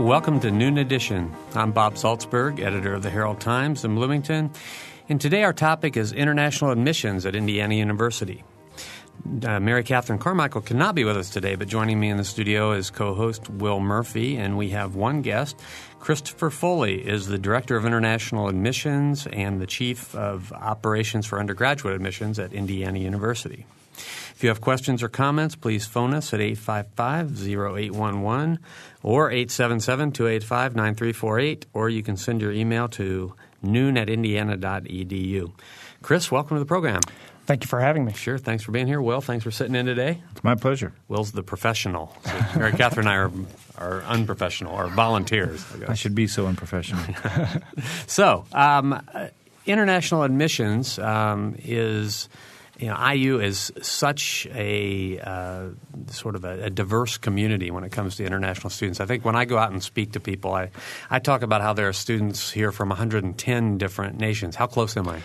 Welcome to Noon Edition. I'm Bob Zaltsberg, editor of the Herald Times in Bloomington, and today our topic is international admissions at Indiana University. Uh, Mary Catherine Carmichael cannot be with us today, but joining me in the studio is co host Will Murphy, and we have one guest. Christopher Foley is the Director of International Admissions and the Chief of Operations for Undergraduate Admissions at Indiana University. If you have questions or comments, please phone us at 855 0811 or 877 285 9348, or you can send your email to noon at indiana.edu. Chris, welcome to the program. Thank you for having me. Sure. Thanks for being here. Will, thanks for sitting in today. It's my pleasure. Will's the professional. So Mary Catherine and I are, are unprofessional, or volunteers. I, I should be so unprofessional. so, um, international admissions um, is – you know, IU is such a uh, sort of a, a, diverse community when it comes to international students. I think when I go out and speak to people, I, I talk about how there are students here from 110 different nations. How close am I?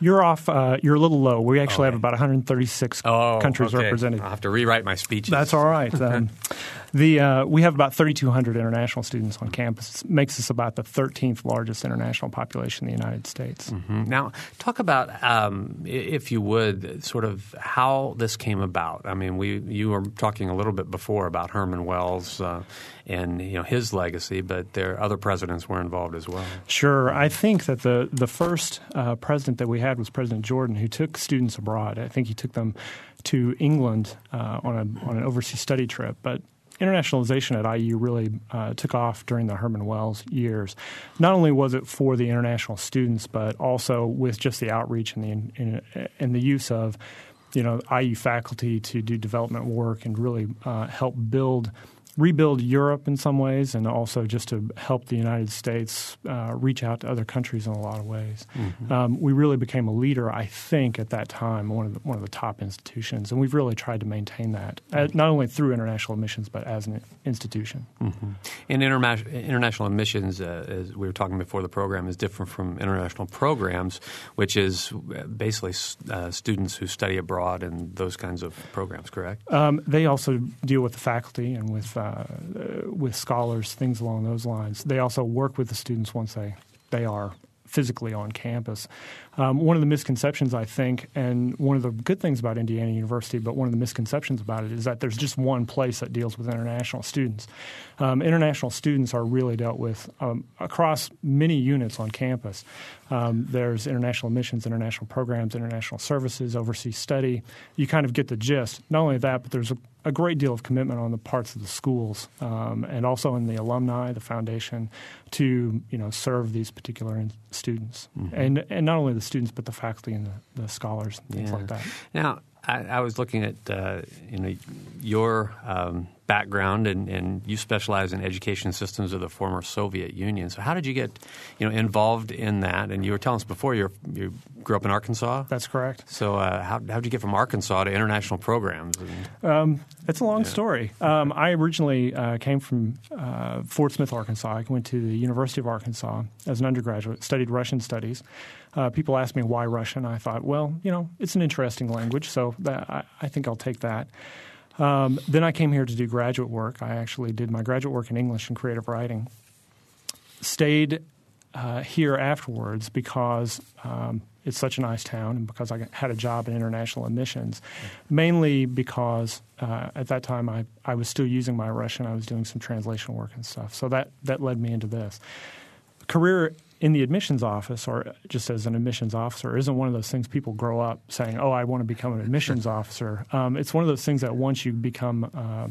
You're off. Uh, you're a little low. We actually have about 136 oh, countries okay. represented. I'll have to rewrite my speech. That's all right. Um, the uh, we have about 3,200 international students on campus. It makes us about the 13th largest international population in the United States. Mm-hmm. Now, talk about, um, if you would, sort of how this came about. I mean, we you were talking a little bit before about Herman Wells. Uh, and you know his legacy, but there other presidents were involved as well. Sure, I think that the the first uh, president that we had was President Jordan, who took students abroad. I think he took them to England uh, on a on an overseas study trip, but. Internationalization at IU really uh, took off during the Herman Wells years. Not only was it for the international students, but also with just the outreach and the and the use of you know IU faculty to do development work and really uh, help build rebuild Europe in some ways, and also just to help the United States uh, reach out to other countries in a lot of ways. Mm-hmm. Um, we really became a leader, I think, at that time, one of the, one of the top institutions, and we've really tried to maintain that, uh, mm-hmm. not only through international admissions, but as an institution. Mm-hmm. And interma- international admissions, uh, as we were talking before the program, is different from international programs, which is uh, basically uh, students who study abroad and those kinds of programs, correct? Um, they also deal with the faculty and with uh, with scholars, things along those lines. They also work with the students once they they are physically on campus. Um, one of the misconceptions, I think, and one of the good things about Indiana University, but one of the misconceptions about it is that there's just one place that deals with international students. Um, international students are really dealt with um, across many units on campus. Um, there's international admissions, international programs, international services, overseas study. You kind of get the gist. Not only that, but there's a, a great deal of commitment on the parts of the schools um, and also in the alumni, the foundation, to you know serve these particular students, mm-hmm. and and not only the students but the faculty and the, the scholars and things yeah. like that. Now, I, I was looking at uh, you know your um, background, and, and, you specialize in education systems of the former Soviet Union. So, how did you get you know involved in that? And you were telling us before you you grew up in Arkansas. That's correct. So, uh, how did you get from Arkansas to international programs? Um, it's a long yeah. story. Um, I originally uh, came from uh, Fort Smith, Arkansas. I went to the University of Arkansas as an undergraduate, studied Russian studies. Uh, people asked me why Russian. I thought, well, you know, it's an interesting language, so that, I, I, think I'll take that. Um, then I came here to do graduate work. I actually did my graduate work in English and creative writing. Stayed uh, here afterwards because um, it's such a nice town and because I had a job in international admissions, mainly because uh, at that time I, I was still using my Russian. I was doing some translation work and stuff. So that, that led me into this. Career in the admissions office or just as an admissions officer isn't one of those things people grow up saying, oh, I want to become an admissions officer. Um, it's one of those things that once you become uh,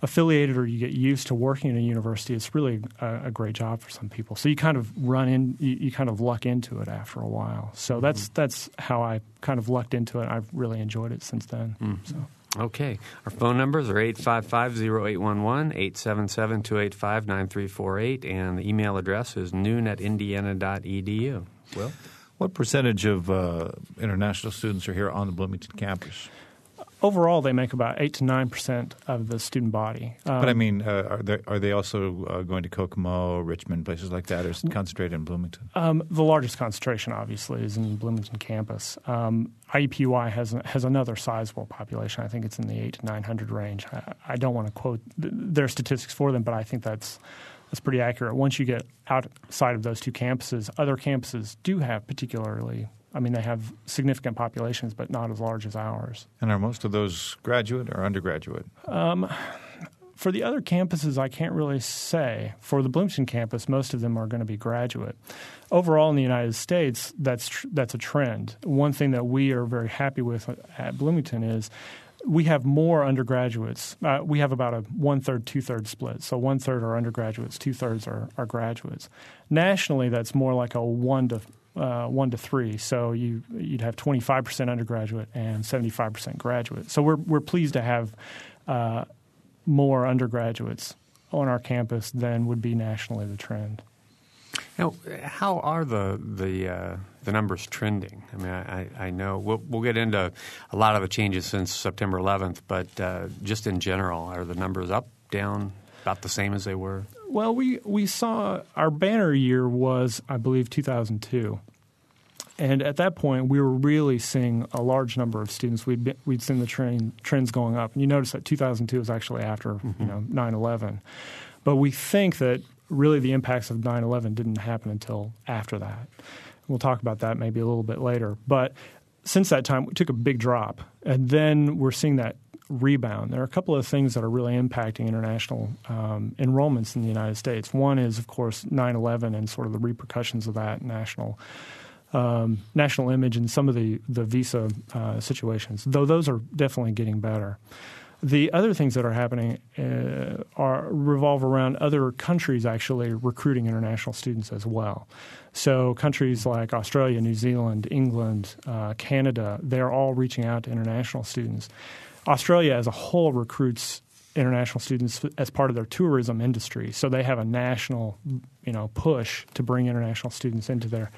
affiliated or you get used to working in a university, it's really a, a, great job for some people. So you kind of run in, you, you kind of luck into it after a while. So mm-hmm. that's that's how I kind of lucked into it. I've really enjoyed it since then. Mm-hmm. So. Okay. Our phone numbers are 855-0811, 877-285-9348, and the email address is noon at indiana.edu. Well, what percentage of uh, international students are here on the Bloomington campus? Overall, they make about eight to nine percent of the student body. Um, but I mean, uh, are they are they also uh, going to Kokomo, Richmond, places like that, or is it concentrated in Bloomington? Um, the largest concentration, obviously, is in Bloomington campus. Um, IUPUI has has another sizable population. I think it's in the eight to nine hundred range. I, I don't want to quote th- their statistics for them, but I think that's that's pretty accurate. Once you get outside of those two campuses, other campuses do have particularly. I mean, they have significant populations, but not as large as ours. And are most of those graduate or undergraduate? Um, for the other campuses, I can't really say. For the Bloomington campus, most of them are going to be graduate. Overall, in the United States, that's tr- that's a trend. One thing that we are very happy with at Bloomington is we have more undergraduates. Uh, we have about a one third, two thirds split. So one third are undergraduates, two thirds are, are graduates. Nationally, that's more like a one to uh, one to three. So you you'd have twenty five percent undergraduate and seventy five percent graduate. So we're we're pleased to have uh, more undergraduates on our campus than would be nationally the trend. Now, how are the the uh, the numbers trending? I mean, I, I know we'll, we'll, get into a lot of the changes since September 11th, but uh, just in general, are the numbers up, down, about the same as they were? Well, we we saw our banner year was, I believe, 2002. And at that point, we were really seeing a large number of students. We'd been, we'd seen the trend, trends going up. And you notice that 2002 was actually after mm-hmm. you know 9/11. But we think that really the impacts of 9/11 didn't happen until after that. We'll talk about that maybe a little bit later. But since that time, we took a big drop, and then we're seeing that rebound. There are a couple of things that are really impacting international um, enrollments in the United States. One is, of course, 9/11 and sort of the repercussions of that national um, national image and some of the the visa uh, situations. Though those are definitely getting better. The other things that are happening uh, are revolve around other countries actually recruiting international students as well. So countries like Australia, New Zealand, England, uh, Canada, they're all reaching out to international students. Australia as a whole recruits international students as part of their tourism industry. So they have a national, you know, push to bring international students into their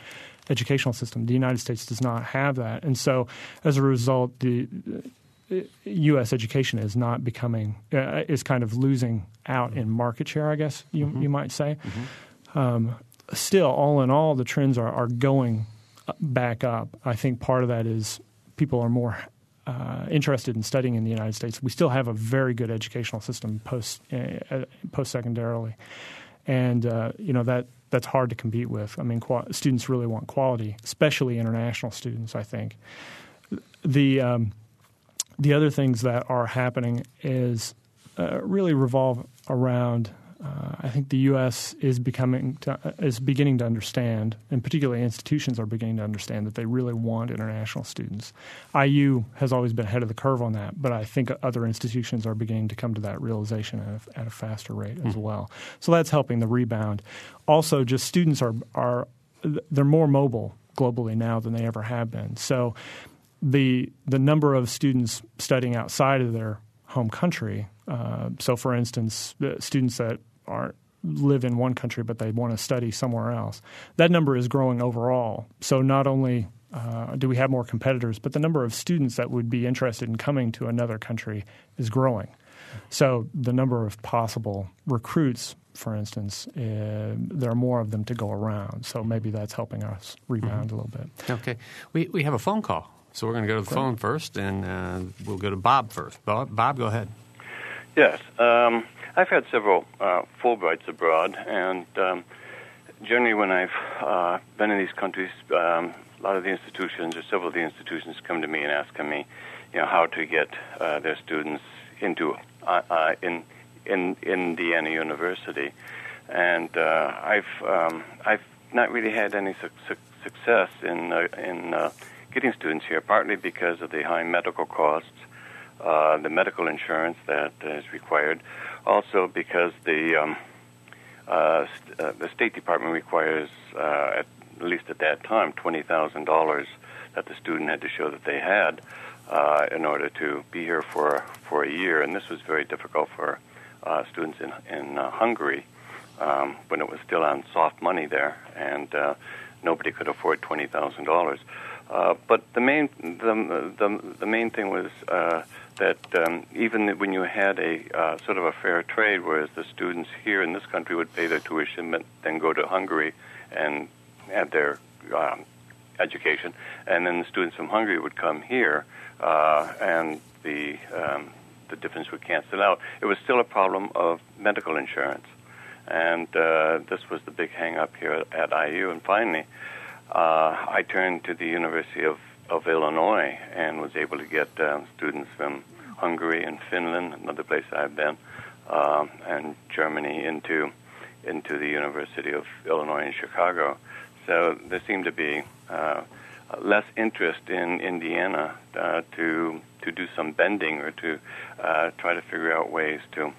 educational system. The United States does not have that, and so as a result, the U.S. education is not becoming uh, is kind of losing out in market share. I guess you mm-hmm. you might say. Mm-hmm. Um, still, all in all, the trends are are going back up. I think part of that is people are more uh, interested in studying in the United States. We still have a very good educational system post uh, post secondarily, and uh, you know that that's hard to compete with. I mean, students really want quality, especially international students. I think the um, the other things that are happening is uh, really revolve around uh, I think the U.S. is becoming to, uh, is beginning to understand, and particularly institutions are beginning to understand that they really want international students. IU has always been ahead of the curve on that, but I think other institutions are beginning to come to that realization at a, at a faster rate mm-hmm. as hmm. well. So that's helping the rebound. Also, just students are are they're more mobile globally now than they ever have been. So the the number of students studying outside of their home country. Uh, so, for instance, students that aren't live in one country but they want to study somewhere else. That number is growing overall. So not only uh, do we have more competitors, but the number of students that would be interested in coming to another country is growing. So the number of possible recruits, for instance, uh, there are more of them to go around. So maybe that's helping us rebound mm-hmm. a little bit. Okay, we we have a phone call, so we're going to go to the Great. phone first, and uh, we'll go to Bob first. Bob, Bob go ahead. Yes. Um, I've had several uh, Fulbrights abroad, and um, generally, when I've uh, been in these countries, um, a lot of the institutions or several of the institutions come to me and ask me, you know, how to get uh, their students into uh, uh, in in Indiana University, and uh, I've um, I've not really had any su- su- success in uh, in uh, getting students here, partly because of the high medical costs, uh, the medical insurance that is required, also because the um, uh, st- uh, the State Department requires, uh, at least at that time, twenty thousand dollars that the student had to show that they had uh, in order to be here for for a year, and this was very difficult for uh, students in in uh, Hungary um, when it was still on soft money there, and uh, nobody could afford twenty thousand uh, dollars. But the main the the, the main thing was. Uh, that um, even when you had a uh, sort of a fair trade, whereas the students here in this country would pay their tuition, but then go to Hungary and have their um, education, and then the students from Hungary would come here, uh, and the um, the difference would cancel out. It was still a problem of medical insurance, And uh, this was the big hang up here at IU. And finally, uh, I turned to the University of, of Illinois and was able to get uh, students from Hungary and Finland, another place I've been, uh, and Germany into into the University of Illinois in Chicago. So there seemed to be uh, less interest in Indiana uh, to to do some bending or to uh, try to figure out ways to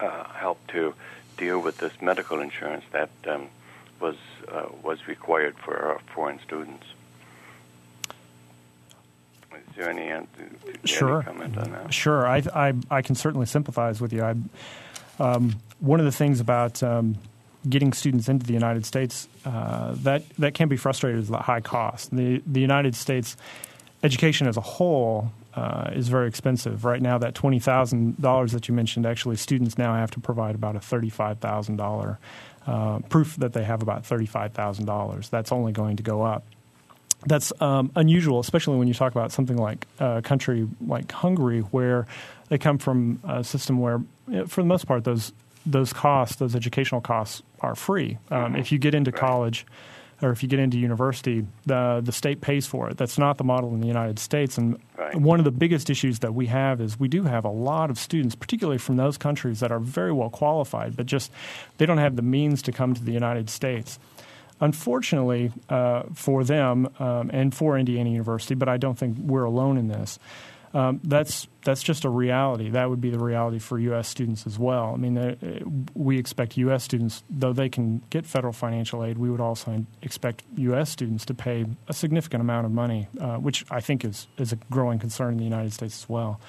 uh, help to deal with this medical insurance that um, was uh, was required for our foreign students. There any, uh, sure. Any comment on that? Sure, I, I, I can certainly sympathize with you. I, um, one of the things about um, getting students into the United States uh, that that can be frustrating is the high cost. The the United States education as a whole uh, is very expensive. Right now, that twenty thousand dollars that you mentioned, actually, students now have to provide about a thirty-five thousand uh, dollar proof that they have about thirty-five thousand dollars. That's only going to go up. That's um, unusual, especially when you talk about something like a country like Hungary, where they come from a system where, for the most part, those those costs, those educational costs, are free. Um, mm-hmm. If you get into college or if you get into university, the the state pays for it. That's not the model in the United States. And right. one of the biggest issues that we have is we do have a lot of students, particularly from those countries that are very well qualified, but just they don't have the means to come to the United States. Unfortunately uh, for them um, and for Indiana University, but I don't think we're alone in this. Um, that's that's just a reality. That would be the reality for U.S. students as well. I mean, uh, we expect U.S. students, though they can get federal financial aid, we would also expect U.S. students to pay a significant amount of money, uh, which I think is is a growing concern in the United States as well.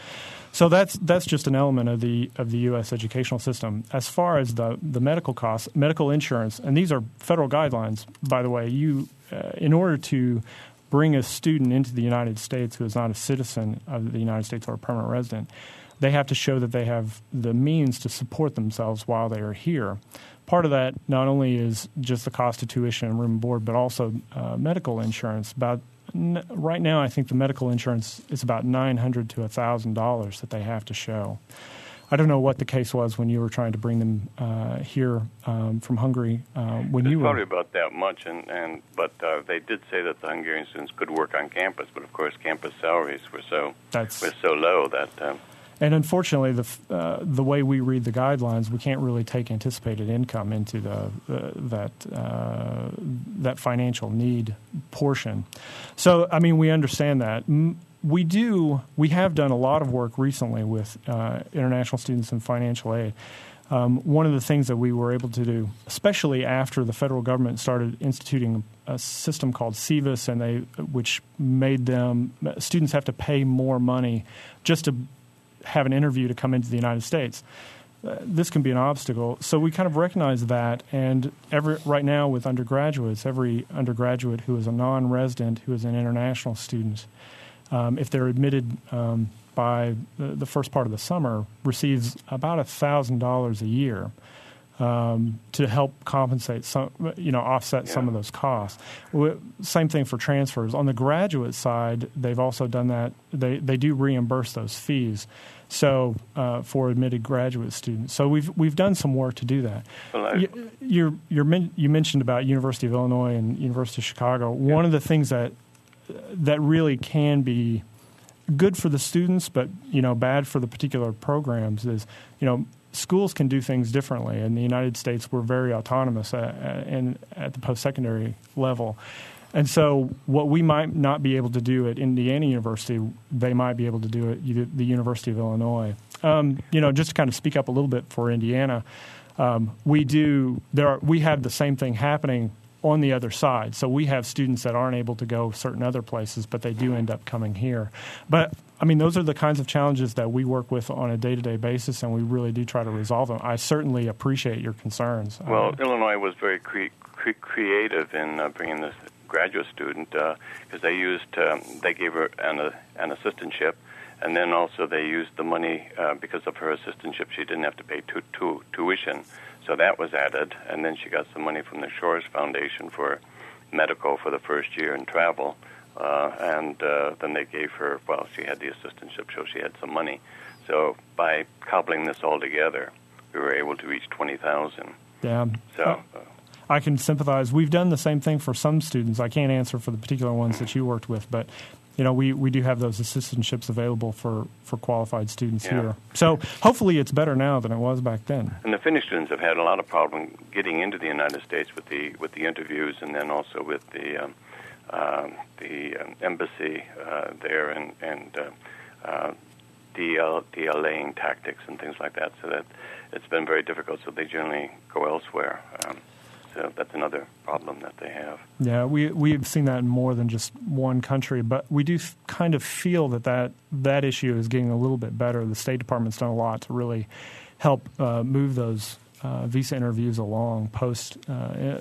So that's that's just an element of the of the U.S. educational system. As far as the the medical costs, medical insurance, and these are federal guidelines, by the way. You, uh, in order to bring a student into the United States who is not a citizen of the United States or a permanent resident, they have to show that they have the means to support themselves while they are here. Part of that not only is just the cost of tuition and room and board, but also uh, medical insurance. About n- right now, I think the medical insurance is about nine hundred to thousand dollars that they have to show. I don't know what the case was when you were trying to bring them uh, here um, from Hungary. Uh, when it's you probably were about that much, and, and but uh, they did say that the Hungarian students could work on campus, but of course, campus salaries were so That's, were so low that. Um, and unfortunately, the uh, the way we read the guidelines, we can't really take anticipated income into the uh, that uh, that financial need portion. So, I mean, we understand that we do we have done a lot of work recently with uh, international students and financial aid. Um, one of the things that we were able to do, especially after the federal government started instituting a system called SEVIS, and they which made them students have to pay more money just to have an interview to come into the United States. Uh, this can be an obstacle. So we kind of recognize that, and every right now with undergraduates, every undergraduate who is a non-resident, who is an international student, um, if they're admitted um, by the, the, first part of the summer, receives about thousand dollars a year um, to help compensate some, you know, offset yeah. some of those costs. Same thing for transfers. On the graduate side, they've also done that. They they do reimburse those fees. So uh, for admitted graduate students, so we've we've done some work to do that. Well, you, you're, you're, you mentioned about University of Illinois and University of Chicago. Yeah. One of the things that that really can be good for the students, but you know bad for the particular programs is you know schools can do things differently. In the United States, we're very autonomous at, at, at the post secondary level. And so, what we might not be able to do at Indiana University, they might be able to do at the University of Illinois. Um, you know, just to kind of speak up a little bit for Indiana, um, we do there. Are, we have the same thing happening on the other side. So we have students that aren't able to go certain other places, but they do end up coming here. But I mean, those are the kinds of challenges that we work with on a day to day basis, and we really do try to resolve them. I certainly appreciate your concerns. Well, uh, Illinois was very cre- cre- creative in uh, bringing this graduate student because uh, they used um, they gave her an, uh, an assistantship. And then also they used the money uh, because of her assistantship. She didn't have to pay tu- tu- tuition, so that was added, and then she got some money from the Soros Foundation for medical for the first year and travel. Uh, and uh, then they gave her, well, she had the assistantship, so she had some money. So by cobbling this all together, we were able to reach 20,000. Yeah. So. Uh, I can sympathize. We've done the same thing for some students. I can't answer for the particular ones that you worked with, but you know, we, we do have those assistantships available for, for qualified students Yeah. here. So hopefully it's better now than it was back then. And the Finnish students have had a lot of problem getting into the United States with the with the interviews, and then also with the um, um, the um, embassy uh, there, and and uh, uh, DL, DLAing tactics and things like that. So that it's been very difficult. So they generally go elsewhere. Um, that's another problem that they have. Yeah, we we've seen that in more than just one country, but we do f- kind of feel that, that that issue is getting a little bit better. The State Department's done a lot to really help uh, move those uh, visa interviews along post uh,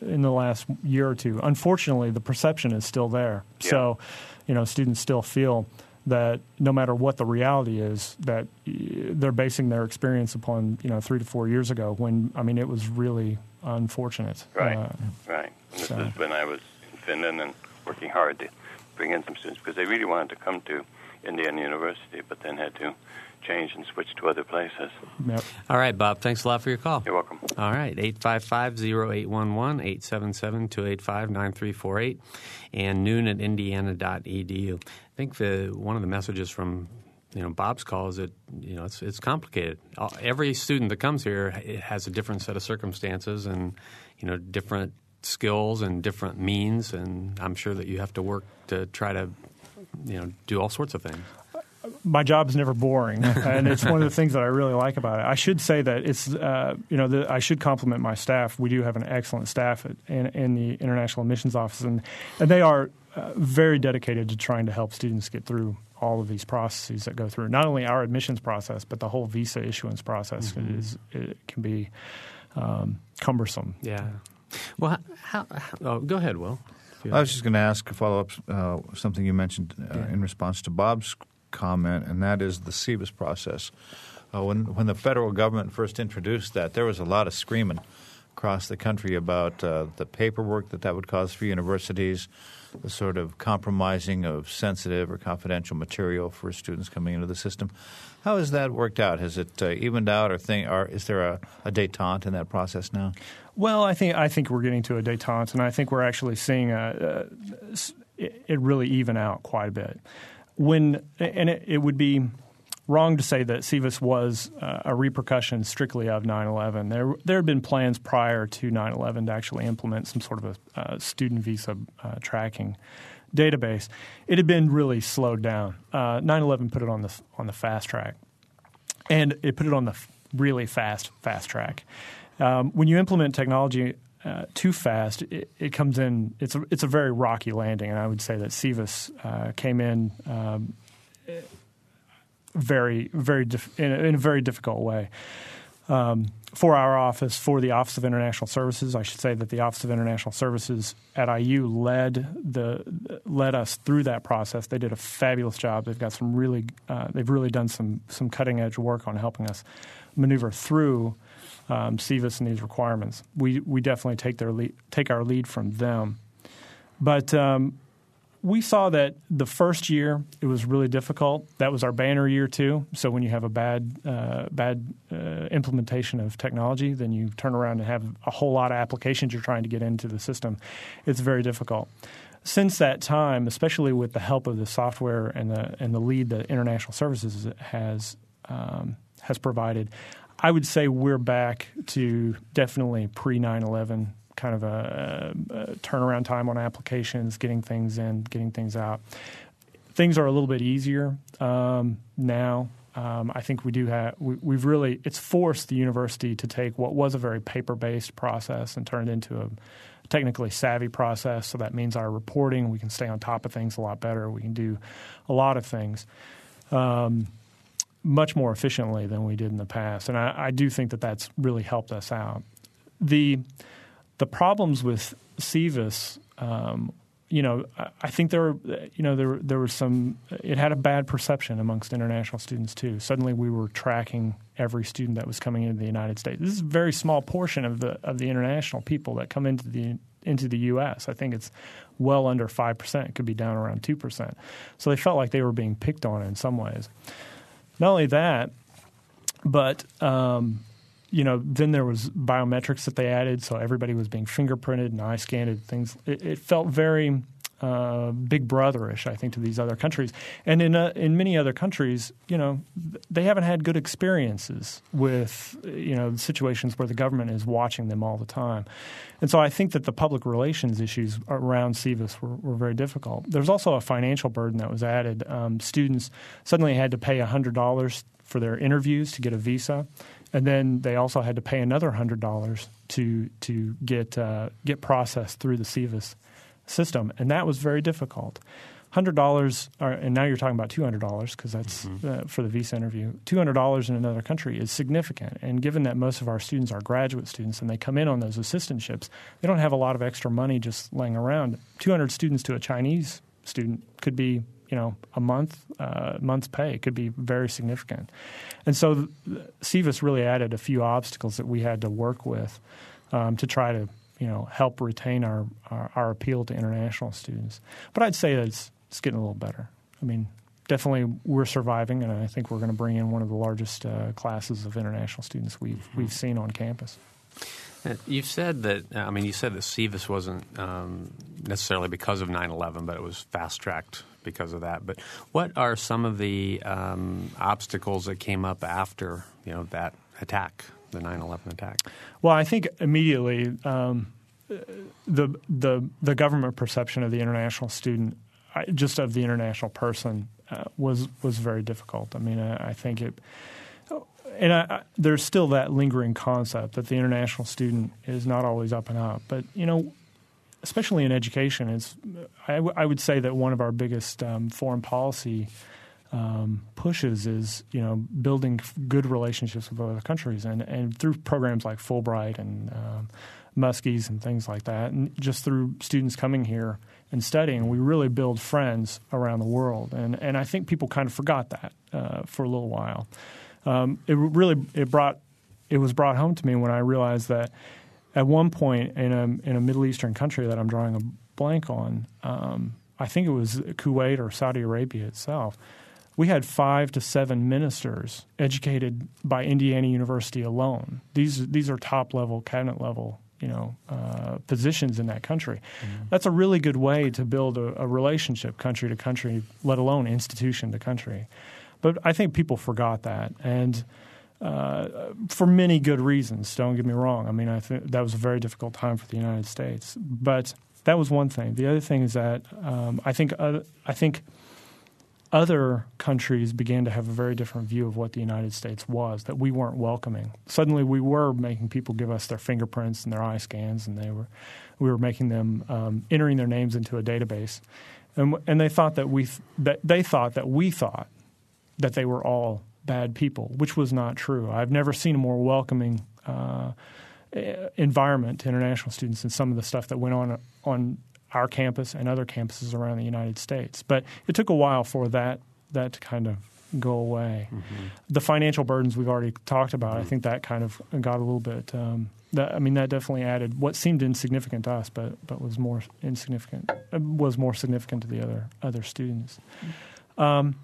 in the last year or two. Unfortunately, the perception is still there. Yeah. So, you know, students still feel that no matter what the reality is, that uh, they're basing their experience upon you know three to four years ago. When I mean, it was really unfortunate. Right. Uh, Right. And this So- is when I was in Finland and working hard to bring in some students because they really wanted to come to Indiana University, but then had to change and switch to other places. yep. All right, Bob. Thanks a lot for your call. You're welcome. All right, 855-0811, 877-285-9348, and noon at indiana.edu. I think the, one of the messages from you know Bob's calls it, you know it's it's complicated. Every student that comes here has a different set of circumstances and you know different skills and different means, and I'm sure that you have to work to try to you know do all sorts of things. my job is never boring, and it's one of the things that I really like about it. I should say that it's uh, you know the, I should compliment my staff. We do have an excellent staff at, in, in the International Admissions Office, and, and they are uh, very dedicated to trying to help students get through all of these processes that go through. Not only our admissions process, but the whole visa issuance process is it can be um, cumbersome. Yeah. Well, how, how, oh, go ahead, Will. I was just going to ask a follow up uh, something you mentioned uh, in response to Bob's comment, and that is the SEVIS process. Uh, when when the federal government first introduced that, there was a lot of screaming across the country about uh, the paperwork that that would cause for universities, the sort of compromising of sensitive or confidential material for students coming into the system. How has that worked out? Has it uh, evened out, or thing, or is there a, a détente in that process now? Well, I think I think we're getting to a détente, and I think we're actually seeing a, a, it really even out quite a bit. When and it, it would be wrong to say that SEVIS was uh, a repercussion strictly of 9/11. There there had been plans prior to 9/11 to actually implement some sort of a uh, student visa uh, tracking database. It had been really slowed down. Uh, 9/11 put it on the on the fast track and it put it on the really fast fast track. Um, when you implement technology uh, too fast, it, it comes in. It's a it's a very rocky landing, and I would say that SEVIS uh, came in um, very very dif- in, a, in a very difficult way. Um, for our office, for the Office of International Services, I should say that the Office of International Services at IU led the led us through that process. They did a fabulous job. They've got some really uh, they've really done some some cutting edge work on helping us maneuver through um, SEVIS and these requirements. We we definitely take their lead, take our lead from them, but. Um, we saw that the first year it was really difficult. That was our banner year too. So when you have a bad uh, bad uh, implementation of technology, then you turn around and have a whole lot of applications you're trying to get into the system. It's very difficult. Since that time, especially with the help of the software and the and the lead that International Services has um, has provided, I would say we're back to definitely pre 9/11 kind of a, a turnaround time on applications, getting things in, getting things out. Things are a little bit easier um, now. Um, I think we do have we, we've really it's forced the university to take what was a very paper based process and turn it into a technically savvy process. So that means our reporting we can stay on top of things a lot better. We can do a lot of things. Um, much more efficiently than we did in the past, and I, I do think that that's really helped us out. The the problems with SEVIS, um, you know, I, I think there, were, you know, there there was some. It had a bad perception amongst international students too. Suddenly, we were tracking every student that was coming into the United States. This is a very small portion of the of the international people that come into the into the U.S. I think it's well under five percent. It could be down around two percent. So they felt like they were being picked on in some ways. Not only that, but um, you know, then there was biometrics that they added, so everybody was being fingerprinted and eye scanned. Things. It, it felt very uh, big brotherish, I think, to these other countries. And in uh, in many other countries, you know, they haven't had good experiences with you know situations where the government is watching them all the time. And so I think that the public relations issues around SEVIS were, were very difficult. There's also a financial burden that was added. Um, students suddenly had to pay hundred dollars for their interviews to get a visa, and then they also had to pay another hundred dollars to to get uh, get processed through the SEVIS system, and that was very difficult. Hundred dollars, and now you're talking about two hundred dollars because that's mm-hmm. uh, for the visa interview. Two hundred dollars in another country is significant, and given that most of our students are graduate students and they come in on those assistantships, they don't have a lot of extra money just laying around. Two hundred students to a Chinese student could be you know a month uh, month's pay could be very significant, and so SEVIS really added a few obstacles that we had to work with um, to try to you know help retain our, our, our appeal to international students. But I'd say that it's it's getting a little better. I mean, definitely we're surviving, and I think we're going to bring in one of the largest uh, classes of international students we've mm-hmm. we've seen on campus. Uh, you've said that I mean you said that SEVIS wasn't um, necessarily because of 9/11, but it was fast tracked because of that. But what are some of the um, obstacles that came up after you know that attack? the 9/11 attack? Well, I think immediately um, the the the government perception of the international student, just of the international person, uh, was was very difficult. I mean, I, I think it. And I, there's still that lingering concept that the international student is not always up and up. But you know, especially in education, it's I, w- I would say that one of our biggest um, foreign policy um, pushes is you know building good relationships with other countries and and through programs like Fulbright and um, Muskies and things like that, and just through students coming here and studying, we really build friends around the world, and and I think people kind of forgot that uh, for a little while. Um, it really it brought it was brought home to me when I realized that at one point in a in a Middle Eastern country that I'm drawing a blank on, um, I think it was Kuwait or Saudi Arabia itself we had five to seven ministers educated by Indiana University alone. These these are top level, cabinet level, you know, uh, positions in that country. Mm-hmm. That's a really good way to build a, a, relationship, country to country, let alone institution to country. But I think people forgot that, and for many good reasons. Don't get me wrong. I mean, I think that was a very difficult time for the United States, but that was one thing. The other thing is that um, I think uh, I think other countries began to have a very different view of what the United States was, that we weren't welcoming. Suddenly we were making people give us their fingerprints and their eye scans, and they were, we were making them um, entering their names into a database. And, and they thought that we that they thought that we thought that they were all bad people, which was not true. I've never seen a more welcoming uh, environment to international students than some of the stuff that went on on our campus and other campuses around the United States. But it took a while for that that to kind of go away. Mm-hmm. The financial burdens we've already talked about. Mm-hmm. I think that kind of got a little bit. Um, that, I mean, that definitely added what seemed insignificant to us, but but was more insignificant uh, was more significant to the other other students. Mm-hmm. Um,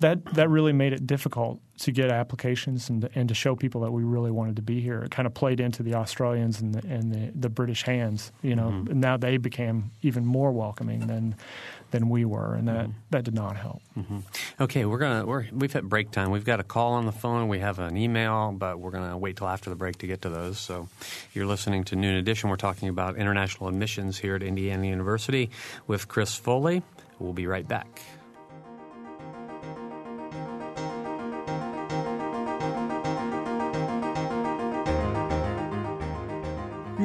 that that really made it difficult to get applications and and to show people that we really wanted to be here. It kind of played into the Australians and the and the, the British hands. You know, mm-hmm. now they became even more welcoming than than we were, and that, mm-hmm. that did not help. Mm-hmm. Okay, we're gonna we're we've hit break time. We've got a call on the phone. We have an email, but we're gonna wait till after the break to get to those. So, you're listening to Noon Edition. We're talking about international admissions here at Indiana University with Chris Foley. We'll be right back.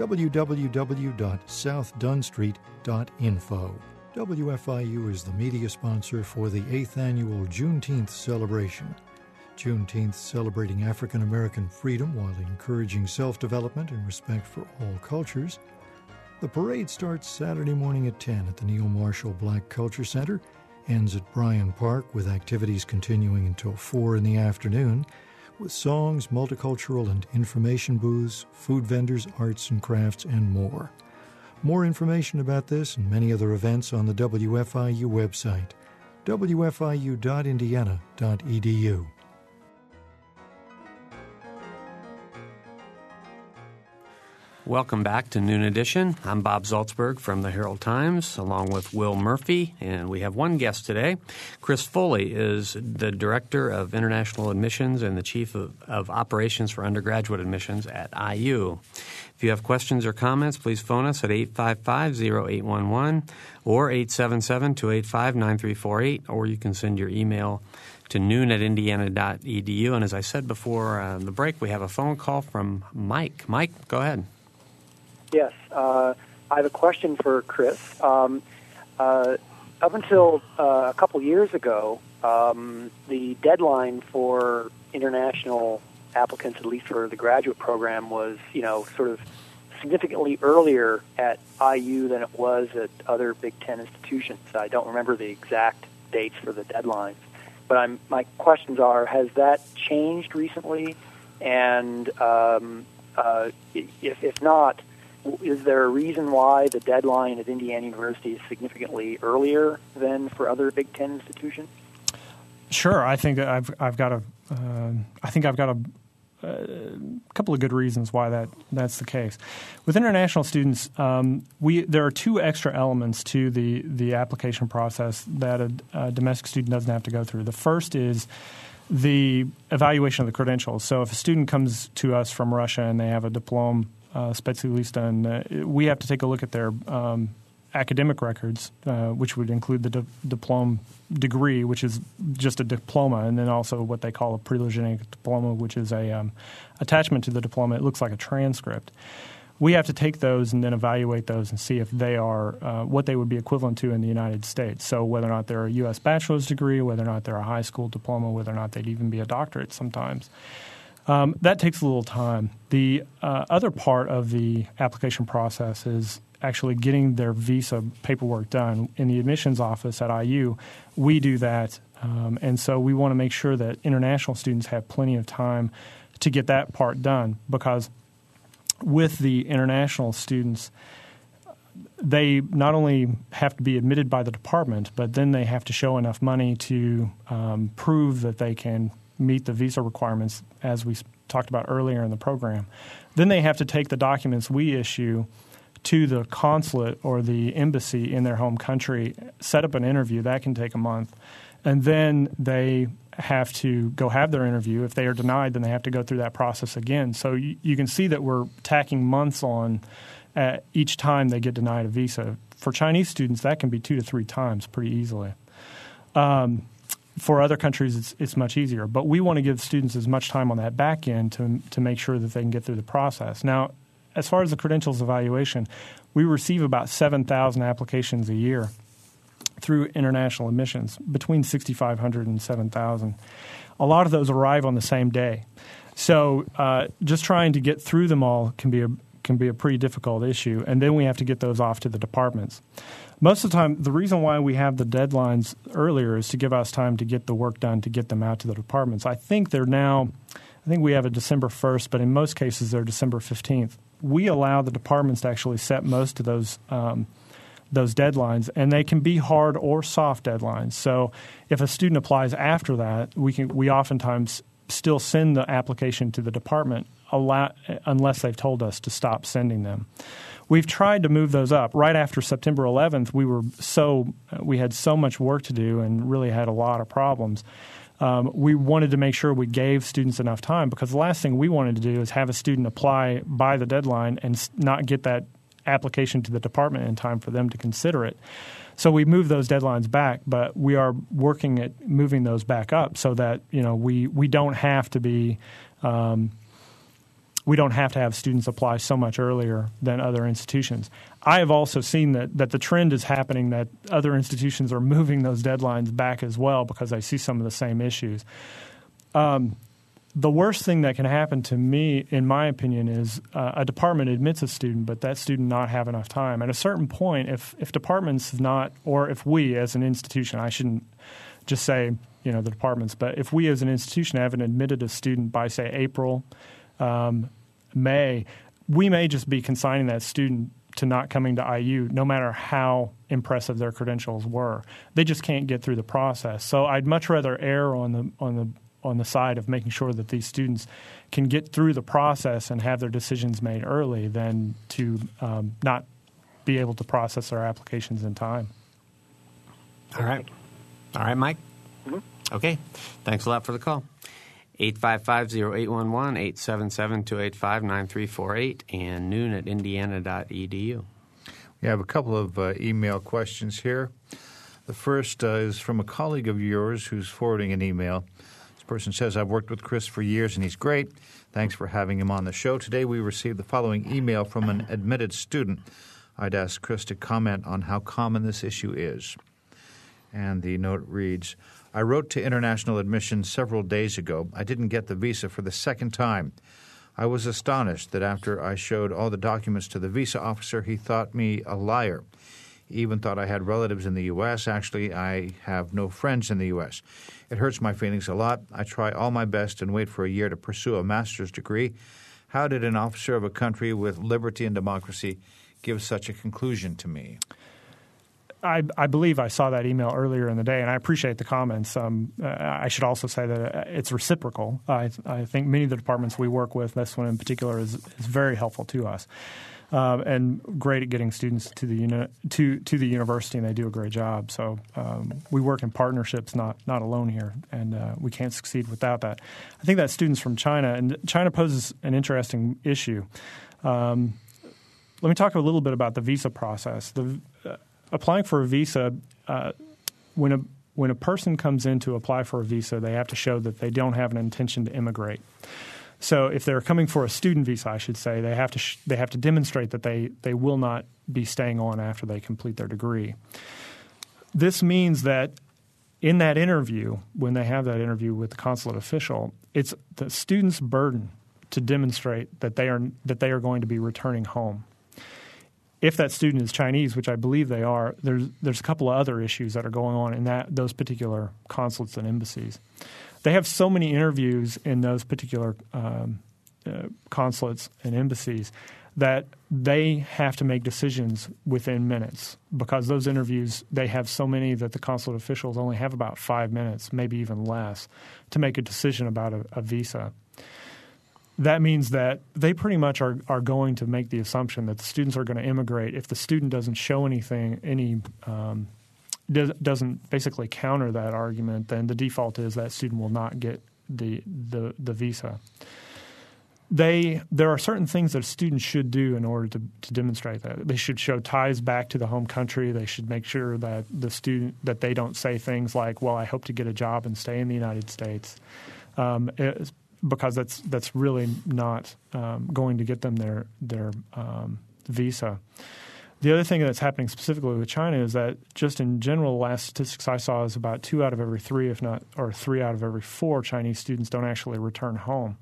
www.southdunstreet.info. WFIU is the media sponsor for the 8th annual Juneteenth celebration. Juneteenth celebrating African American freedom while encouraging self development and respect for all cultures. The parade starts Saturday morning at 10 at the Neal Marshall Black Culture Center, ends at Bryan Park with activities continuing until 4 in the afternoon, with songs, multicultural and information booths, food vendors, arts and crafts, and more. More information about this and many other events on the WFIU website, wfiu.indiana.edu. Welcome back to Noon Edition. I'm Bob Zaltsberg from the Herald Times, along with Will Murphy, and we have one guest today. Chris Foley is the Director of International Admissions and the Chief of, of Operations for Undergraduate Admissions at IU. If you have questions or comments, please phone us at 855-0811 or 877-285-9348, or you can send your email to noon at indiana.edu. And as I said before uh, the break, we have a phone call from Mike. Mike, go ahead. Yes, uh, I have a question for Chris. Um, uh, up until uh, a couple years ago, um, the deadline for international applicants, at least for the graduate program, was you know sort of significantly earlier at IU than it was at other Big Ten institutions. I don't remember the exact dates for the deadlines, but I'm, my questions are: Has that changed recently? And um, uh, if, if not, is there a reason why the deadline at Indiana University is significantly earlier than for other Big Ten institutions? Sure, I think I've I've got a uh, I think I've got a, a, couple of good reasons why that that's the case. With international students, um, we there are two extra elements to the the application process that a, a domestic student doesn't have to go through. The first is the evaluation of the credentials. So if a student comes to us from Russia and they have a diploma uh, Specialista, and uh, we have to take a look at their um, academic records, uh, which would include the di- diploma degree, which is just a diploma, and then also what they call a preloginetic diploma, which is a um, attachment to the diploma. It looks like a transcript. We have to take those and then evaluate those and see if they are uh, what they would be equivalent to in the United States. So whether or not they're a U.S. bachelor's degree, whether or not they're a high school diploma, whether or not they'd even be a doctorate sometimes. Um, that takes a little time. The uh, other part of the application process is actually getting their visa paperwork done. In the admissions office at IU, we do that. Um, and so we want to make sure that international students have plenty of time to get that part done because with the international students, they not only have to be admitted by the department, but then they have to show enough money to um, prove that they can meet the visa requirements as we talked about earlier in the program. Then they have to take the documents we issue to the consulate or the embassy in their home country, set up an interview. That can take a month. And then they have to go have their interview. If they are denied, then they have to go through that process again. So you, you can see that we're tacking months on uh, each time they get denied a visa. For Chinese students, that can be two to three times pretty easily. Um, for other countries, it's, it's much easier. But we want to give students as much time on that back end to, to make sure that they can get through the process. Now, as far as the credentials evaluation, we receive about 7,000 applications a year through international admissions, between 6,500 and 7,000. A lot of those arrive on the same day. So uh, just trying to get through them all can be a can be a pretty difficult issue, and then we have to get those off to the departments most of the time, the reason why we have the deadlines earlier is to give us time to get the work done to get them out to the departments. I think they're now, I think we have a December 1st, but in most cases they're December 15th. We allow the departments to actually set most of those. Um, those deadlines, and they can be hard or soft deadlines. So, if a student applies after that, we can we oftentimes still send the application to the department, unless they've told us to stop sending them. We've tried to move those up. Right after September 11th, we were so we had so much work to do and really had a lot of problems. Um, we wanted to make sure we gave students enough time because the last thing we wanted to do is have a student apply by the deadline and not get that application to the department in time for them to consider it. So we moved those deadlines back, but we are working at moving those back up so that you know we we don't have to be um, we don't have to have students apply so much earlier than other institutions. I have also seen that, that the trend is happening that other institutions are moving those deadlines back as well because I see some of the same issues. Um, the worst thing that can happen to me, in my opinion, is uh, a department admits a student, but that student not have enough time. At a certain point, if if departments not, or if we as an institution, I shouldn't just say you know the departments, but if we as an institution haven't admitted a student by say April, um, May, we may just be consigning that student to not coming to IU, no matter how impressive their credentials were. They just can't get through the process. So I'd much rather err on the on the on the side of making sure that these students can get through the process and have their decisions made early than to um, not be able to process their applications in time. All right. All right, Mike? Mm-hmm. Okay. Thanks a lot for the call. 855-0811, 877-285-9348, and noon at indiana.edu. We have a couple of uh, email questions here. The first uh, is from a colleague of yours who's forwarding an email. This person says, I've worked with Chris for years and he's great. Thanks for having him on the show. Today we received the following email from an admitted student. I'd ask Chris to comment on how common this issue is. And the note reads I wrote to international admissions several days ago. I didn't get the visa for the second time. I was astonished that after I showed all the documents to the visa officer, he thought me a liar. He even thought I had relatives in the U.S. Actually, I have no friends in the U.S. It hurts my feelings a lot. I try all my best and wait for a year to pursue a master's degree. How did an officer of a country with liberty and democracy give such a conclusion to me? I, I, believe I saw that email earlier in the day, and I appreciate the comments. Um, uh, I should also say that uh, it's reciprocal. I, I, think many of the departments we work with, this one in particular, is, is very helpful to us. Um, and great at getting students to the uni- to to the university, and they do a great job. So um, we work in partnerships, not not alone here, and uh, we can't succeed without that. I think that students from China and China poses an interesting issue. Um, let me talk a little bit about the visa process. The applying for a visa, uh, when a when a person comes in to apply for a visa, they have to show that they don't have an intention to immigrate. So if they're coming for a student visa, I should say, they have to sh- they have to demonstrate that they they will not be staying on after they complete their degree. This means that in that interview, when they have that interview with the consulate official, it's the student's burden to demonstrate that they are that they are going to be returning home if that student is Chinese, which I believe they are, there's there's a couple of other issues that are going on in that those particular consulates and embassies. They have so many interviews in those particular um, uh, consulates and embassies that they have to make decisions within minutes because those interviews they have so many that the consulate officials only have about five minutes, maybe even less, to make a decision about a, a visa that means that they pretty much are, are going to make the assumption that the students are going to immigrate if the student doesn't show anything, any um, does, doesn't basically counter that argument, then the default is that student will not get the the, the visa. They there are certain things that students should do in order to, to demonstrate that. They should show ties back to the home country. They should make sure that the student that they don't say things like, "Well, I hope to get a job and stay in the United States." Um, because that's that's really not um, going to get them their their um, visa. The other thing that's happening specifically with China is that just in general, the last statistics I saw is about two out of every three, if not or three out of every four Chinese students don't actually return home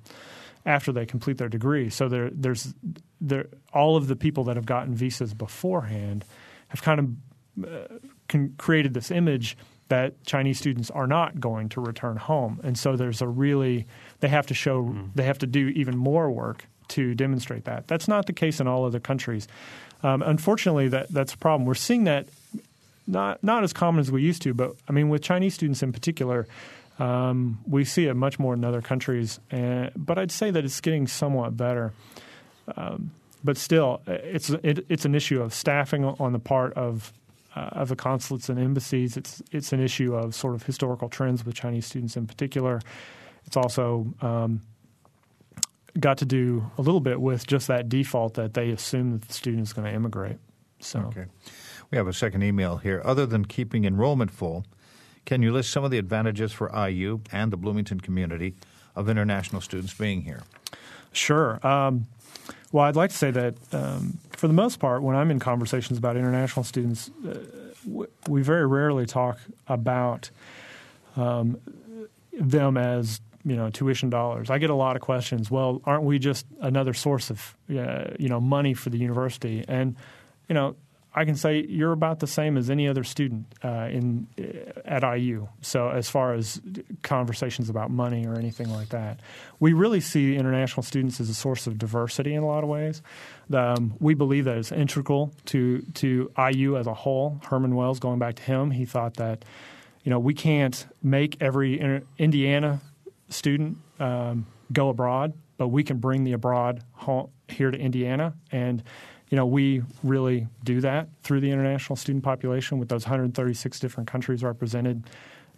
after they complete their degree. So there, there's there, all of the people that have gotten visas beforehand have kind of uh, con- created this image that Chinese students are not going to return home, and so there's a really they have to show mm. they have to do even more work to demonstrate that. That's not the case in all other countries. Um, unfortunately, that that's a problem. We're seeing that not not as common as we used to, but I mean with Chinese students in particular. Um, we see it much more in other countries, and, but I'd say that it's getting somewhat better. Um, but still, it's it, it's an issue of staffing on the part of uh, of the consulates and embassies. It's it's an issue of sort of historical trends with Chinese students in particular. It's also um, got to do a little bit with just that default that they assume that the student is going to immigrate. So, okay. We have a second email here. Other than keeping enrollment full, can you list some of the advantages for IU and the Bloomington community of international students being here? Sure. Um, well, I'd like to say that um, for the most part, when I'm in conversations about international students, uh, we very rarely talk about um, them as you know tuition dollars. I get a lot of questions. Well, aren't we just another source of uh, you know money for the university? And you know, I can say you're about the same as any other student uh, in uh, at IU. So as far as conversations about money or anything like that, we really see international students as a source of diversity in a lot of ways. Um, we believe that it's integral to to IU as a whole. Herman Wells, going back to him, he thought that you know we can't make every Indiana student um, go abroad, but we can bring the abroad home, here to Indiana and you know, we really do that through the international student population with those 136 different countries represented.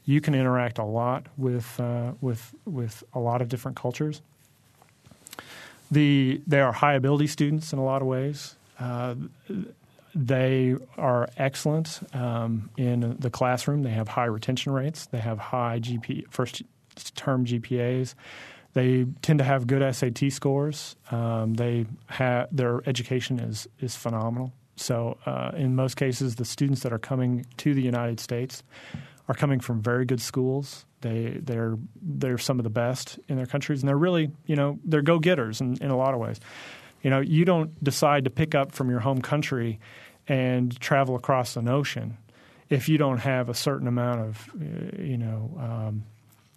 You can interact a lot with uh, with with a lot of different cultures. The they are high ability students in a lot of ways. Uh, they are excellent um, in the classroom. They have high retention rates. They have high GP first term GPAs. They tend to have good SAT scores. Um, they have their education is is phenomenal. So uh, in most cases, the students that are coming to the United States are coming from very good schools. They they're they're some of the best in their countries, and they're really you know they're go getters in, in a lot of ways. You know, you don't decide to pick up from your home country and travel across an ocean if you don't have a certain amount of uh, you know um,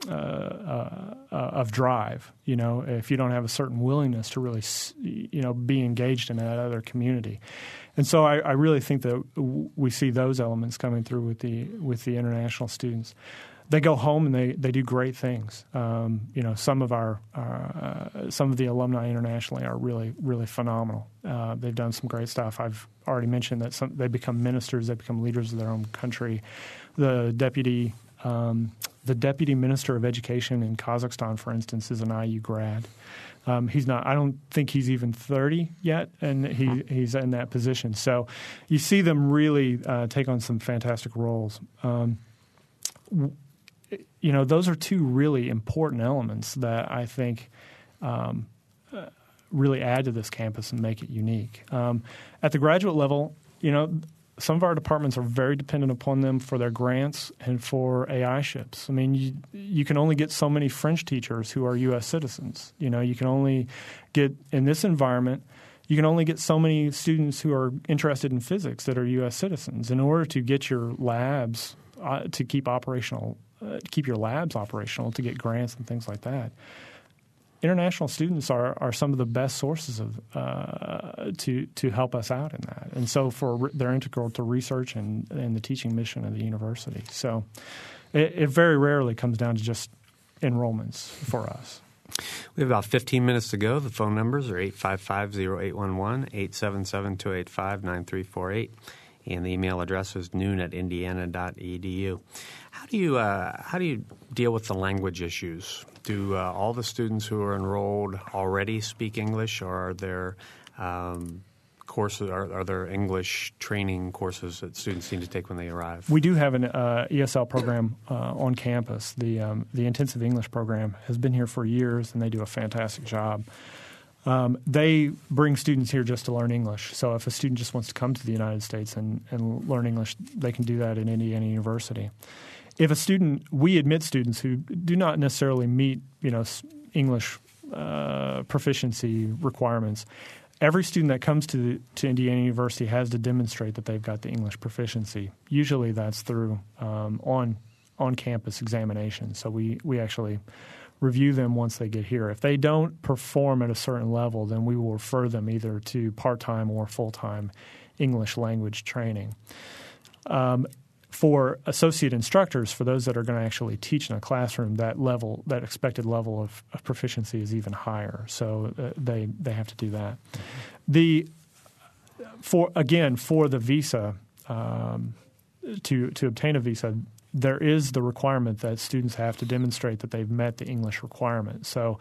uh, uh, uh, of drive. You know, if you don't have a certain willingness to really, you know, be engaged in that other community, and so I, I really think that we see those elements coming through with the with the international students they go home and they, they do great things. Um, you know, some of our uh, some of the alumni internationally are really really phenomenal. Uh, they've done some great stuff. I've already mentioned that some, they become ministers, they become leaders of their own country. The deputy um, the deputy minister of education in Kazakhstan, for instance, is an IU grad. Um, he's not. I don't think he's even 30 yet, and he, he's in that position. So you see them really uh, take on some fantastic roles. Um, you know, those are two really important elements that I think um, uh, really add to this campus and make it unique. Um, at the graduate level, you know, some of our departments are very dependent upon them for their grants and for AI ships. I mean, you you can only get so many French teachers who are U.S. citizens. You know, you can only get in this environment. You can only get so many students who are interested in physics that are U.S. citizens. In order to get your labs uh, to keep operational, uh, keep your labs operational, to get grants and things like that, international students are, are some of the best sources of uh, to to help us out in that, and so for they're integral to research and, and the teaching mission of the university. So it, it very rarely comes down to just enrollments for us. We have about 15 minutes to go. The phone numbers are 855 0811, 877 285 9348, and the email address is noon at indiana.edu. How do you uh, how do you deal with the language issues? Do uh, all the students who are enrolled already speak English, or are there um, courses? Are, are, there English training courses that students need to take when they arrive? We do have an uh, ESL program uh, on campus. The um, the intensive English program has been here for years, and they do a fantastic job. Um, they bring students here just to learn English. So if a student just wants to come to the United States and, and learn English, they can do that at Indiana University if a student, we admit students who do not necessarily meet, you know, English uh, proficiency requirements. Every student that comes to the, to Indiana University has to demonstrate that they've got the English proficiency. Usually, that's through um, on on campus examination. So we we actually review them once they get here. If they don't perform at a certain level, then we will refer them either to part time or full time English language training. Um, for associate instructors, for those that are going to actually teach in a classroom, that level, that expected level of, of proficiency is even higher. So uh, they they have to do that. The for again for the visa um, to to obtain a visa, there is the requirement that students have to demonstrate that they've met the English requirement. So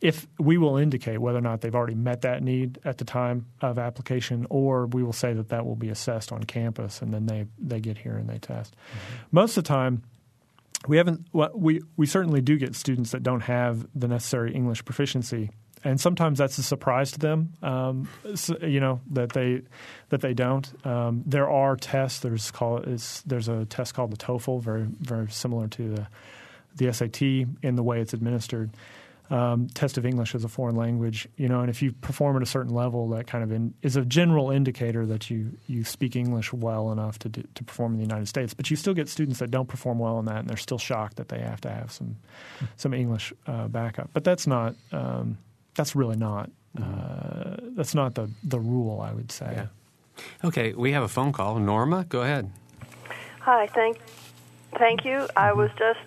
if we will indicate whether or not they've already met that need at the time of application, or we will say that that will be assessed on campus, and then they they get here and they test. Mm-hmm. Most of the time, we haven't. Well, we we certainly do get students that don't have the necessary English proficiency, and sometimes that's a surprise to them. Um, so, you know that they that they don't. Um, there are tests. There's call there's a test called the TOEFL, very very similar to the the SAT in the way it's administered um, test of English as a foreign language, you know, and if you perform at a certain level, that kind of in, is a general indicator that you, you speak English well enough to do, to perform in the United States. But you still get students that don't perform well in that, and they're still shocked that they have to have some some English uh, backup. But that's not um, that's really not uh, that's not the the rule. I would say. Yeah. Okay, we have a phone call. Norma, go ahead. Hi, thank thank you. I was just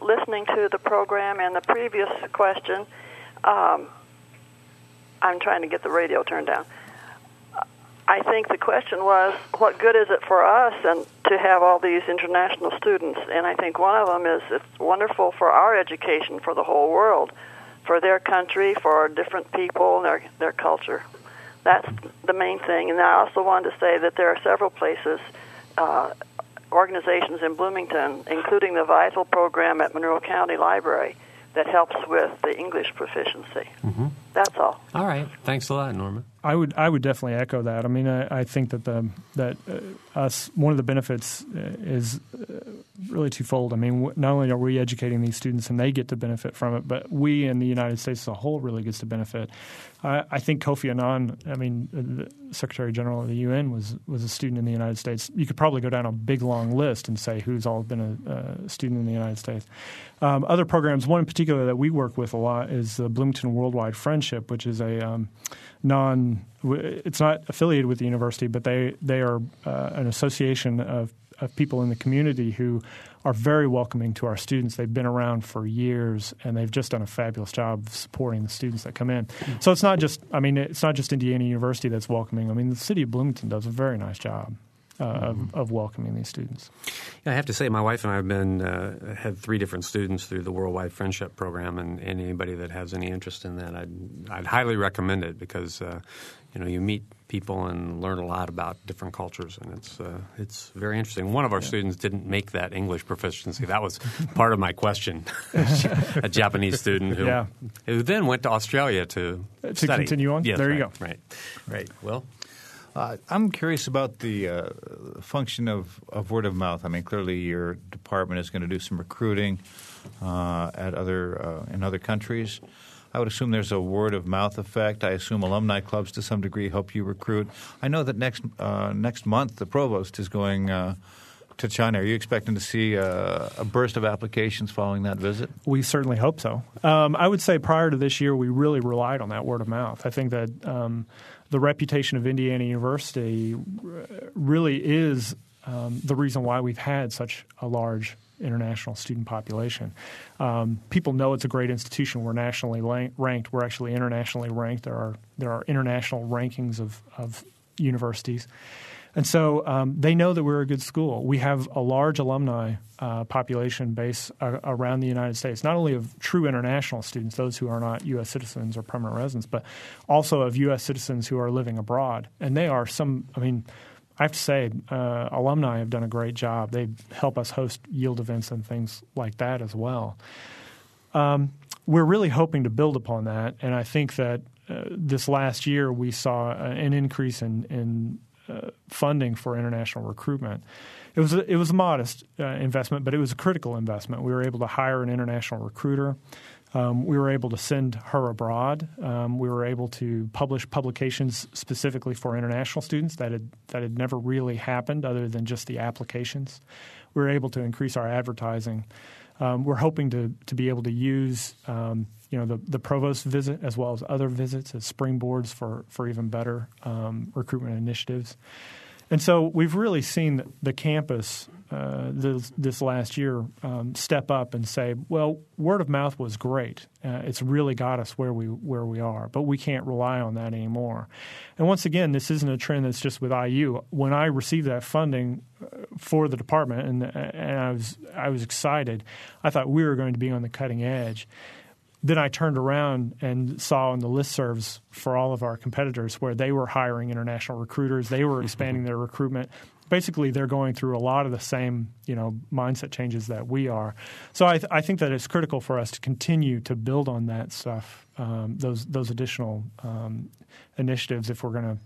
listening to the program and the previous question, um, I'm trying to get the radio turned down. I think the question was, what good is it for us and to have all these international students? And I think one of them is it's wonderful for our education for the whole world, for their country, for different people and their their culture. That's the main thing. And I also wanted to say that there are several places uh, organizations in Bloomington, including the Vital program at Monroe County Library, that helps with the English proficiency. Mm-hmm. That's all. All right. Thanks a lot, Norma. I would I would definitely echo that. I mean, I, I think that the that uh, us one of the benefits uh, is uh, really twofold. I mean, not only are we educating these students and they get to benefit from it, but we in the United States as a whole really gets to benefit. I, I think Kofi Annan, I mean, the Secretary General of the UN was was a student in the United States. You could probably go down a big long list and say who's all been a, a student in the United States. Um, other programs, one in particular that we work with a lot is the Bloomington Worldwide Friendship, which is a um, non. It's not affiliated with the university, but they they are uh, an association of of people in the community who are very welcoming to our students. They've been around for years, and they've just done a fabulous job of supporting the students that come in. Mm-hmm. So it's not just, I mean, it's not just Indiana University that's welcoming. I mean, the city of Bloomington does a very nice job. Uh, mm-hmm. of, of, welcoming these students. Yeah, I have to say, my wife and I have been uh, had three different students through the Worldwide Friendship Program, and, and, anybody that has any interest in that, I'd, I'd highly recommend it because uh, you know you meet people and learn a lot about different cultures, and it's uh, it's very interesting. One of our yeah. students didn't make that English proficiency. That was part of my question. a Japanese student who, yeah. who then went to Australia to to study. continue on. Yes, there right, you go. Right, right. Well. Uh, I'm curious about the uh, function of, of word of mouth. I mean, clearly your department is going to do some recruiting uh, at other uh, in other countries. I would assume there's a word of mouth effect. I assume alumni clubs to some degree help you recruit. I know that next uh, next month the provost is going uh, to China. Are you expecting to see a, a, burst of applications following that visit? We certainly hope so. Um, I would say prior to this year, we really relied on that word of mouth. I think that um, the reputation of Indiana University really is um, the reason why we've had such a large international student population. Um, people know it's a great institution. We're nationally ranked. We're actually internationally ranked. There are there are international rankings of of universities. And so um, they know that we're a good school. We have a large alumni uh, population base uh, around the United States, not only of true international students, those who are not U.S. citizens or permanent residents, but also of U.S. citizens who are living abroad. And they are some, I mean, I have to say, uh, alumni have done a great job. They help us host yield events and things like that as well. Um, we're really hoping to build upon that, and I think that uh, this last year we saw an increase in, in uh, funding for international recruitment. It was a, it was a modest uh, investment, but it was a critical investment. We were able to hire an international recruiter. Um, we were able to send her abroad. Um, we were able to publish publications specifically for international students that had that had never really happened other than just the applications. We were able to increase our advertising. Um, we're hoping to to be able to use um, you know the, the provost visit as well as other visits as springboards for for even better um, recruitment initiatives. And so we've really seen the campus uh, this, this, last year um, step up and say, well, word of mouth was great. Uh, it's really got us where we where we are, but we can't rely on that anymore. And once again, this isn't a trend that's just with IU. When I received that funding uh, for the department, and, and I was I was excited. I thought we were going to be on the cutting edge then I turned around and saw on the listservs for all of our competitors where they were hiring international recruiters, they were expanding their recruitment. Basically, they're going through a lot of the same, you know, mindset changes that we are. So I, th- I think that it's critical for us to continue to build on that stuff, um, those those additional um, initiatives, if we're going to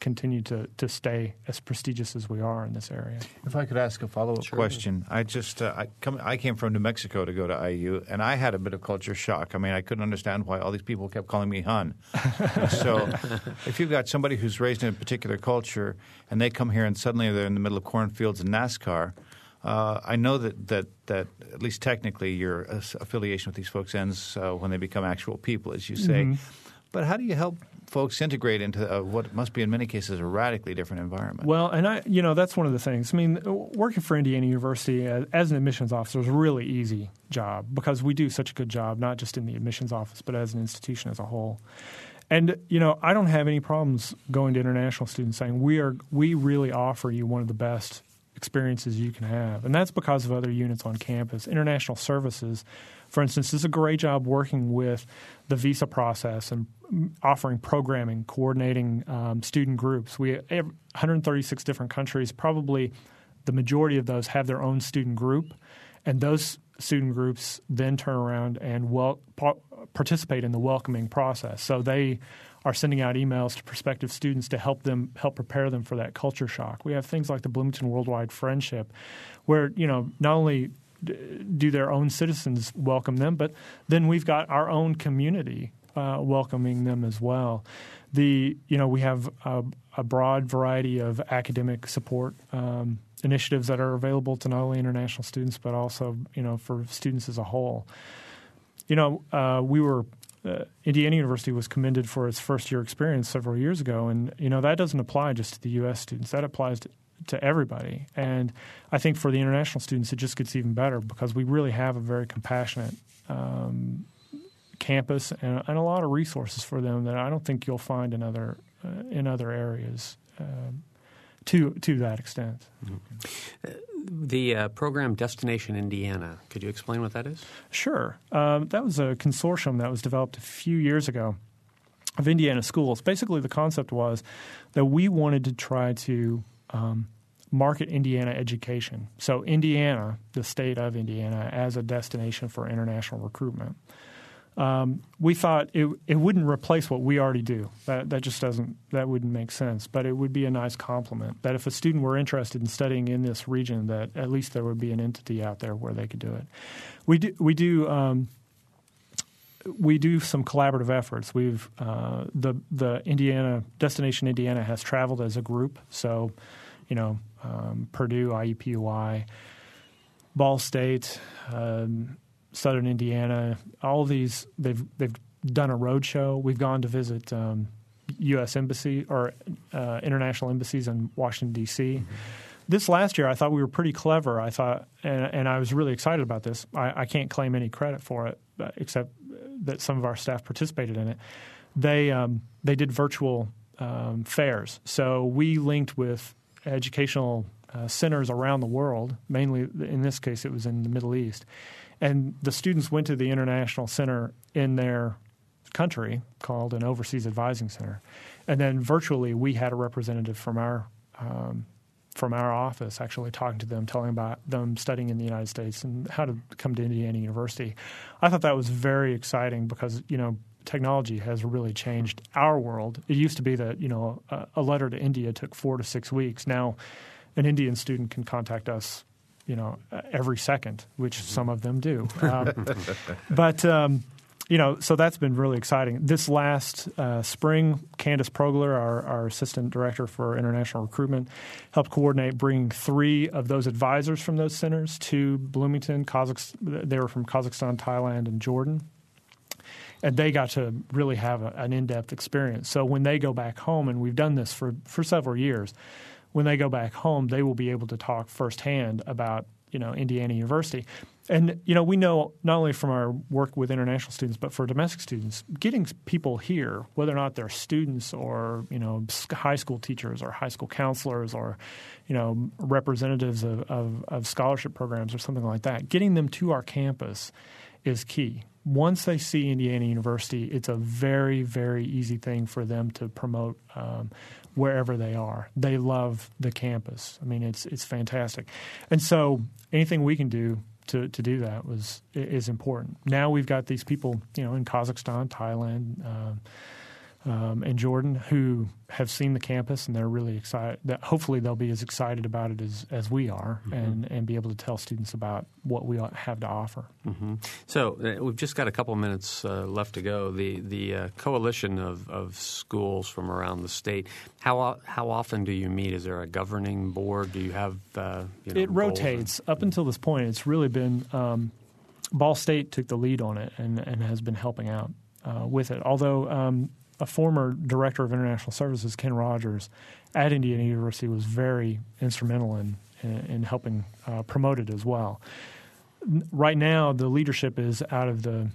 continue to, to stay as prestigious as we are in this area. If I could ask a follow up sure. question, I just uh, I, come, I came from New Mexico to go to IU, and I had a bit of culture shock. I mean, I couldn't understand why all these people kept calling me Hun. so, if you've got somebody who's raised in a particular culture and they come here and suddenly they're in the middle of cornfields and NASCAR. Uh, I know that, that, that at least technically your affiliation with these folks ends uh, when they become actual people, as you say. Mm-hmm. But how do you help folks integrate into uh, what must be in many cases a radically different environment? Well, and I, you know, that's one of the things. I mean, working for Indiana University as, as an admissions officer is a really easy job because we do such a good job, not just in the admissions office, but as an institution as a whole. And you know, I don't have any problems going to international students saying we are we really offer you one of the best experiences you can have, and that's because of other units on campus. International services for instance, does a great job working with the visa process and offering programming, coordinating um, student groups. We have 136 different countries. Probably the majority of those have their own student group, and those student groups then turn around and wel- participate in the welcoming process. So they are sending out emails to prospective students to help them help prepare them for that culture shock. We have things like the Bloomington Worldwide Friendship, where you know not only do their own citizens welcome them, but then we've got our own community uh, welcoming them as well. The you know we have a, a broad variety of academic support um, initiatives that are available to not only international students but also you know for students as a whole. You know uh, we were uh, Indiana University was commended for its first year experience several years ago, and you know that doesn't apply just to the U.S. students. That applies to to everybody. And I think for the international students, it just gets even better because we really have a very compassionate um, campus and, and, a lot of resources for them that I don't think you'll find in other uh, in other areas. Uh, to to that extent. Mm-hmm. The uh, program Destination Indiana. Could you explain what that is? Sure. Um, that was a consortium that was developed a few years ago of Indiana schools. Basically, the concept was that we wanted to try to um, market Indiana education. So, Indiana, the state of Indiana, as a destination for international recruitment. Um, we thought it, it wouldn't replace what we already do. That, that just doesn't that wouldn't make sense. But it would be a nice complement. That if a student were interested in studying in this region, that at least there would be an entity out there where they could do it. We do we do. Um, we do some collaborative efforts. We've uh, the the Indiana Destination Indiana has traveled as a group, so you know, um, Purdue, IUPUI, Ball State, um, Southern Indiana, all of these they've they've done a road show. We've gone to visit um, U.S. embassy or uh, international embassies in Washington D.C. Mm-hmm. This last year, I thought we were pretty clever. I thought, and, and I was really excited about this. I, I, can't claim any credit for it, uh, except that some of our staff participated in it. They um, they did virtual um, fairs, so we linked with educational uh, centers around the world. Mainly, in this case, it was in the Middle East, and the students went to the international center in their country called an overseas advising center, and then virtually we had a representative from our um, from our office actually talking to them, telling about them studying in the United States and how to come to Indiana University. I thought that was very exciting because you know technology has really changed our world. It used to be that you know a, a, letter to India took four to six weeks. Now, an Indian student can contact us, you know, every second, which mm-hmm. some of them do. Um, but um, you know, so that's been really exciting. This last uh, spring, Candace Progler, our, our, assistant director for international recruitment, helped coordinate bringing three of those advisors from those centers to Bloomington. Kazakhstan, they were from Kazakhstan, Thailand, and Jordan and they got to really have a, an in-depth experience. So when they go back home, and we've done this for for several years, when they go back home, they will be able to talk firsthand about you know Indiana University. And you know we know not only from our work with international students, but for domestic students, getting people here, whether or not they're students or you know high school teachers or high school counselors or you know representatives of, of, of scholarship programs or something like that, getting them to our campus is key once they see Indiana University, it's a very, very easy thing for them to promote um, wherever they are. They love the campus. I mean, it's it's fantastic, and so anything we can do to, to do that was is important. Now we've got these people, you know, in Kazakhstan, Thailand. Uh, um, and Jordan who have seen the campus and they're really excited. That hopefully they'll be as excited about it as, as we are mm-hmm. and, and be able to tell students about what we have to offer. Mm-hmm. So uh, we've just got a couple minutes uh, left to go. The the uh, coalition of, of schools from around the state. How how often do you meet? Is there a governing board? Do you have? Uh, you know, it rotates. Up until this point, it's really been. Um, Ball State took the lead on it and, and has been helping out uh, with it. Although um, a former director of international services, Ken Rogers, at Indiana University was very instrumental in in, in helping uh, promote it as well. Right now, the leadership is out of the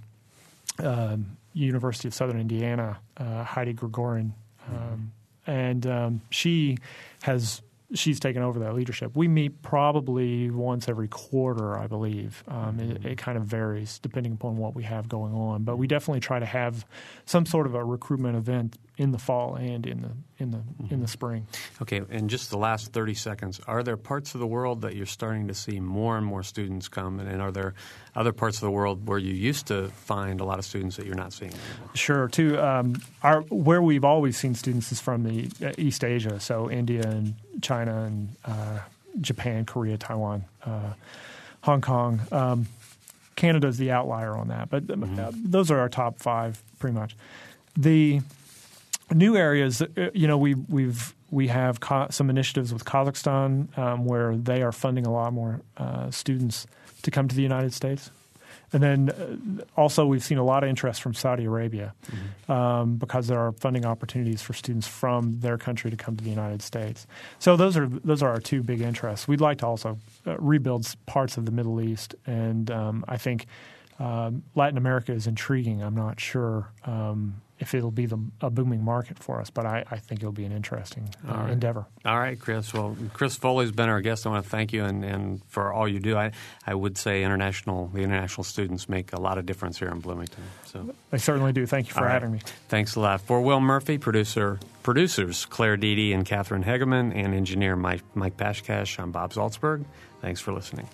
uh, University of Southern Indiana, uh, Heidi Gregori-Gahan, um, and um, she has she's taken over that leadership. We meet probably once every quarter, I believe. Um, it, it, kind of varies depending upon what we have going on, but we definitely try to have some sort of a recruitment event in the fall and in the in the mm-hmm. in the spring. Okay, and just the last thirty seconds. Are there parts of the world that you're starting to see more and more students come, and, and are there other parts of the world where you used to find a lot of students that you're not seeing anymore? Sure. Too, um, our where we've always seen students is from the uh, East Asia, so India and China and uh, Japan, Korea, Taiwan, uh, Hong Kong. Um, Canada is the outlier on that, but mm-hmm. uh, those are our top five pretty much. The new areas, uh, you know, we we've we have some initiatives with Kazakhstan um, where they are funding a lot more uh, students to come to the United States. And then uh, also, we've seen a lot of interest from Saudi Arabia mm-hmm. um, because there are funding opportunities for students from their country to come to the United States. So those are those are our two big interests. We'd like to also uh, rebuild parts of the Middle East, and um, I think um, Latin America is intriguing. I'm not sure um, if it'll be the, a booming market for us, but I, I think it'll be an interesting uh, right. endeavor. All right, Chris. Well, Chris Foley's been our guest. I want to thank you and, and for all you do. I, I would say international the international students make a lot of difference here in Bloomington. So they certainly do. Thank you for having me. Thanks a lot. For Will Murphy, producer producers Claire Deedy and Catherine Hegeman, and engineer Mike, Mike Pashkash, I'm Bob Zaltsberg. Thanks for listening.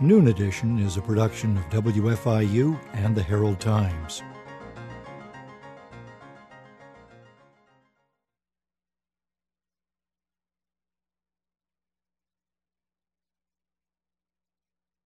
Noon Edition is a production of WFIU and the Herald Times.